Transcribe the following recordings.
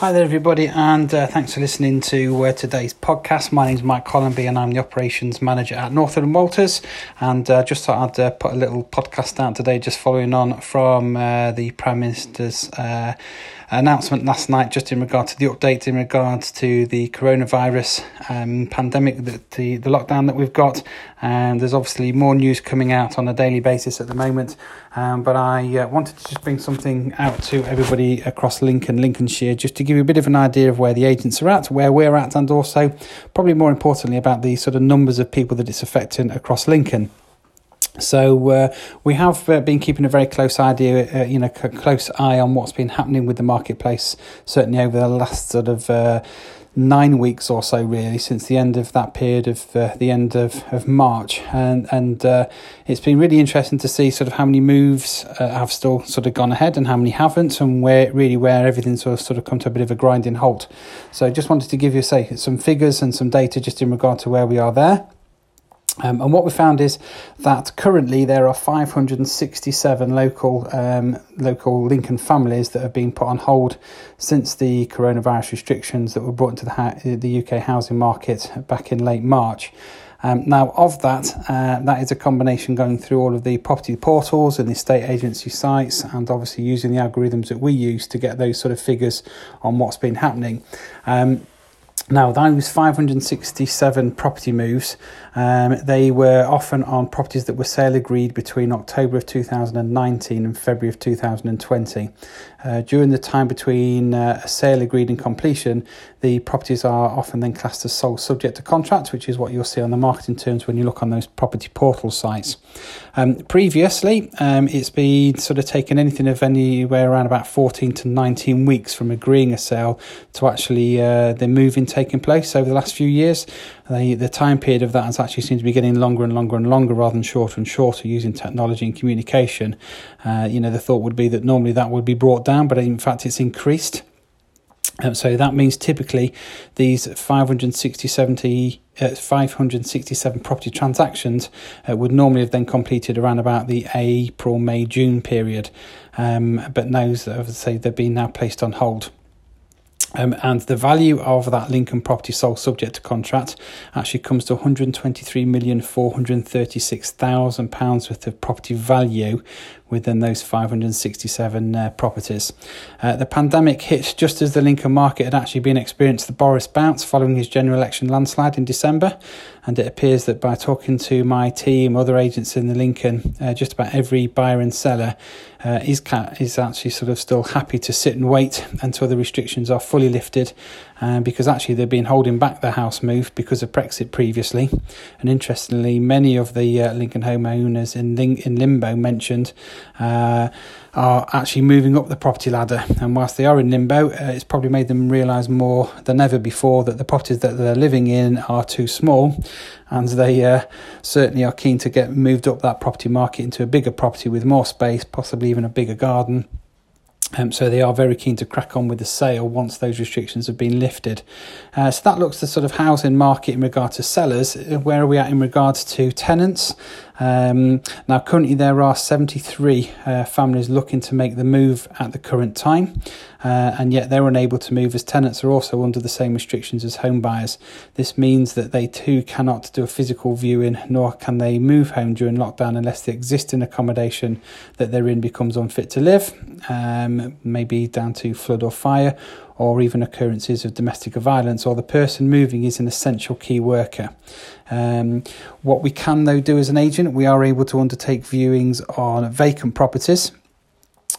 Hi there, everybody, and uh, thanks for listening to uh, today's podcast. My name is Mike Collenby, and I'm the operations manager at Northern Walters. And uh, just thought I'd uh, put a little podcast out today, just following on from uh, the Prime Minister's uh, announcement last night, just in regard to the update in regards to the coronavirus um, pandemic, the, the, the lockdown that we've got. And there's obviously more news coming out on a daily basis at the moment. Um, but I wanted to just bring something out to everybody across Lincoln, Lincolnshire, just to give you a bit of an idea of where the agents are at, where we're at, and also, probably more importantly, about the sort of numbers of people that it's affecting across Lincoln. So uh, we have uh, been keeping a very close idea, uh, you know, c- close eye on what's been happening with the marketplace. Certainly over the last sort of uh, nine weeks or so, really, since the end of that period of uh, the end of, of March, and and uh, it's been really interesting to see sort of how many moves have still sort of gone ahead and how many haven't, and where really where everything sort of sort of come to a bit of a grinding halt. So I just wanted to give you say some figures and some data just in regard to where we are there. Um, and what we found is that currently there are 567 local um, local Lincoln families that have been put on hold since the coronavirus restrictions that were brought into the, ha- the UK housing market back in late March. Um, now, of that, uh, that is a combination going through all of the property portals and the estate agency sites, and obviously using the algorithms that we use to get those sort of figures on what's been happening. Um, now, those 567 property moves, um, they were often on properties that were sale agreed between October of 2019 and February of 2020. Uh, during the time between uh, a sale agreed and completion, the properties are often then classed as sold subject to contract, which is what you'll see on the marketing terms when you look on those property portal sites. Um, previously, um, it's been sort of taken anything of anywhere around about 14 to 19 weeks from agreeing a sale to actually uh, the moving taking place over the last few years. The, the time period of that has actually seemed to be getting longer and longer and longer rather than shorter and shorter using technology and communication. Uh, you know, the thought would be that normally that would be brought down, but in fact it's increased. Um, so that means typically these 560, uh, 567 property transactions uh, would normally have then completed around about the April, May, June period. Um, but now, as I say, they've been now placed on hold. Um, and the value of that Lincoln property sold subject to contract actually comes to 123 million 436,000 pounds worth of property value within those 567 uh, properties. Uh, the pandemic hit just as the Lincoln market had actually been experienced the Boris bounce following his general election landslide in December, and it appears that by talking to my team, other agents in the Lincoln, uh, just about every buyer and seller uh, is, is actually sort of still happy to sit and wait until the restrictions are fully lifted um, because actually they've been holding back the house move because of Brexit previously. And interestingly, many of the uh, Lincoln homeowners in, lim- in limbo mentioned uh, are actually moving up the property ladder. And whilst they are in limbo, uh, it's probably made them realise more than ever before that the properties that they're living in are too small. And they uh, certainly are keen to get moved up that property market into a bigger property with more space, possibly even a bigger garden. Um, so they are very keen to crack on with the sale once those restrictions have been lifted. Uh, so that looks the sort of housing market in regard to sellers. Where are we at in regards to tenants? Um, now, currently there are 73 uh, families looking to make the move at the current time, uh, and yet they're unable to move as tenants are also under the same restrictions as home buyers. This means that they too cannot do a physical viewing, nor can they move home during lockdown unless the existing accommodation that they're in becomes unfit to live, um, maybe down to flood or fire or even occurrences of domestic violence, or the person moving is an essential key worker. Um, what we can, though, do as an agent, we are able to undertake viewings on vacant properties.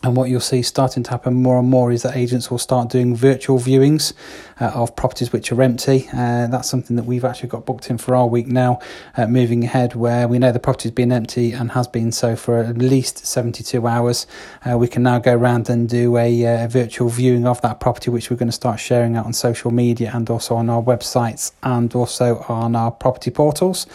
And what you'll see starting to happen more and more is that agents will start doing virtual viewings uh, of properties which are empty. Uh, that's something that we've actually got booked in for our week now, uh, moving ahead, where we know the property's been empty and has been so for at least 72 hours. Uh, we can now go around and do a, a, uh, virtual viewing of that property, which we're going to start sharing out on social media and also on our websites and also on our property portals.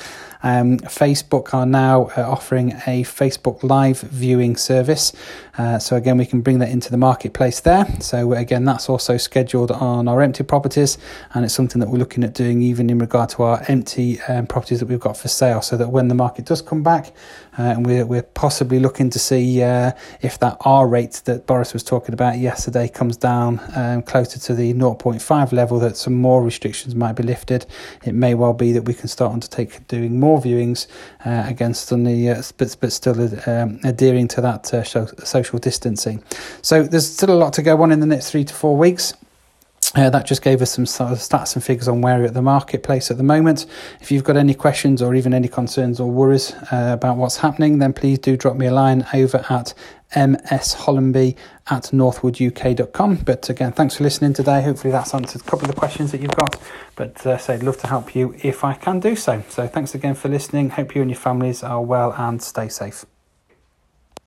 Um, Facebook are now uh, offering a Facebook Live viewing service. Uh, so again, we can bring that into the marketplace there. So again, that's also scheduled on our empty properties, and it's something that we're looking at doing even in regard to our empty um, properties that we've got for sale, so that when the market does come back, uh, and we're, we're possibly looking to see uh, if that R rate that Boris was talking about yesterday comes down um, closer to the 0.5 level, that some more restrictions might be lifted. It may well be that we can start undertake doing more viewings uh, against on the, uh, but, but still um, adhering to that uh, social distancing. So there's still a lot to go on in the next three to four weeks. Uh, that just gave us some sort of stats and figures on where we're at the marketplace at the moment. If you've got any questions or even any concerns or worries uh, about what's happening, then please do drop me a line over at mshollenby at northwooduk.com. But again, thanks for listening today. Hopefully, that's answered a couple of the questions that you've got. But uh, say, I'd love to help you if I can do so. So, thanks again for listening. Hope you and your families are well and stay safe.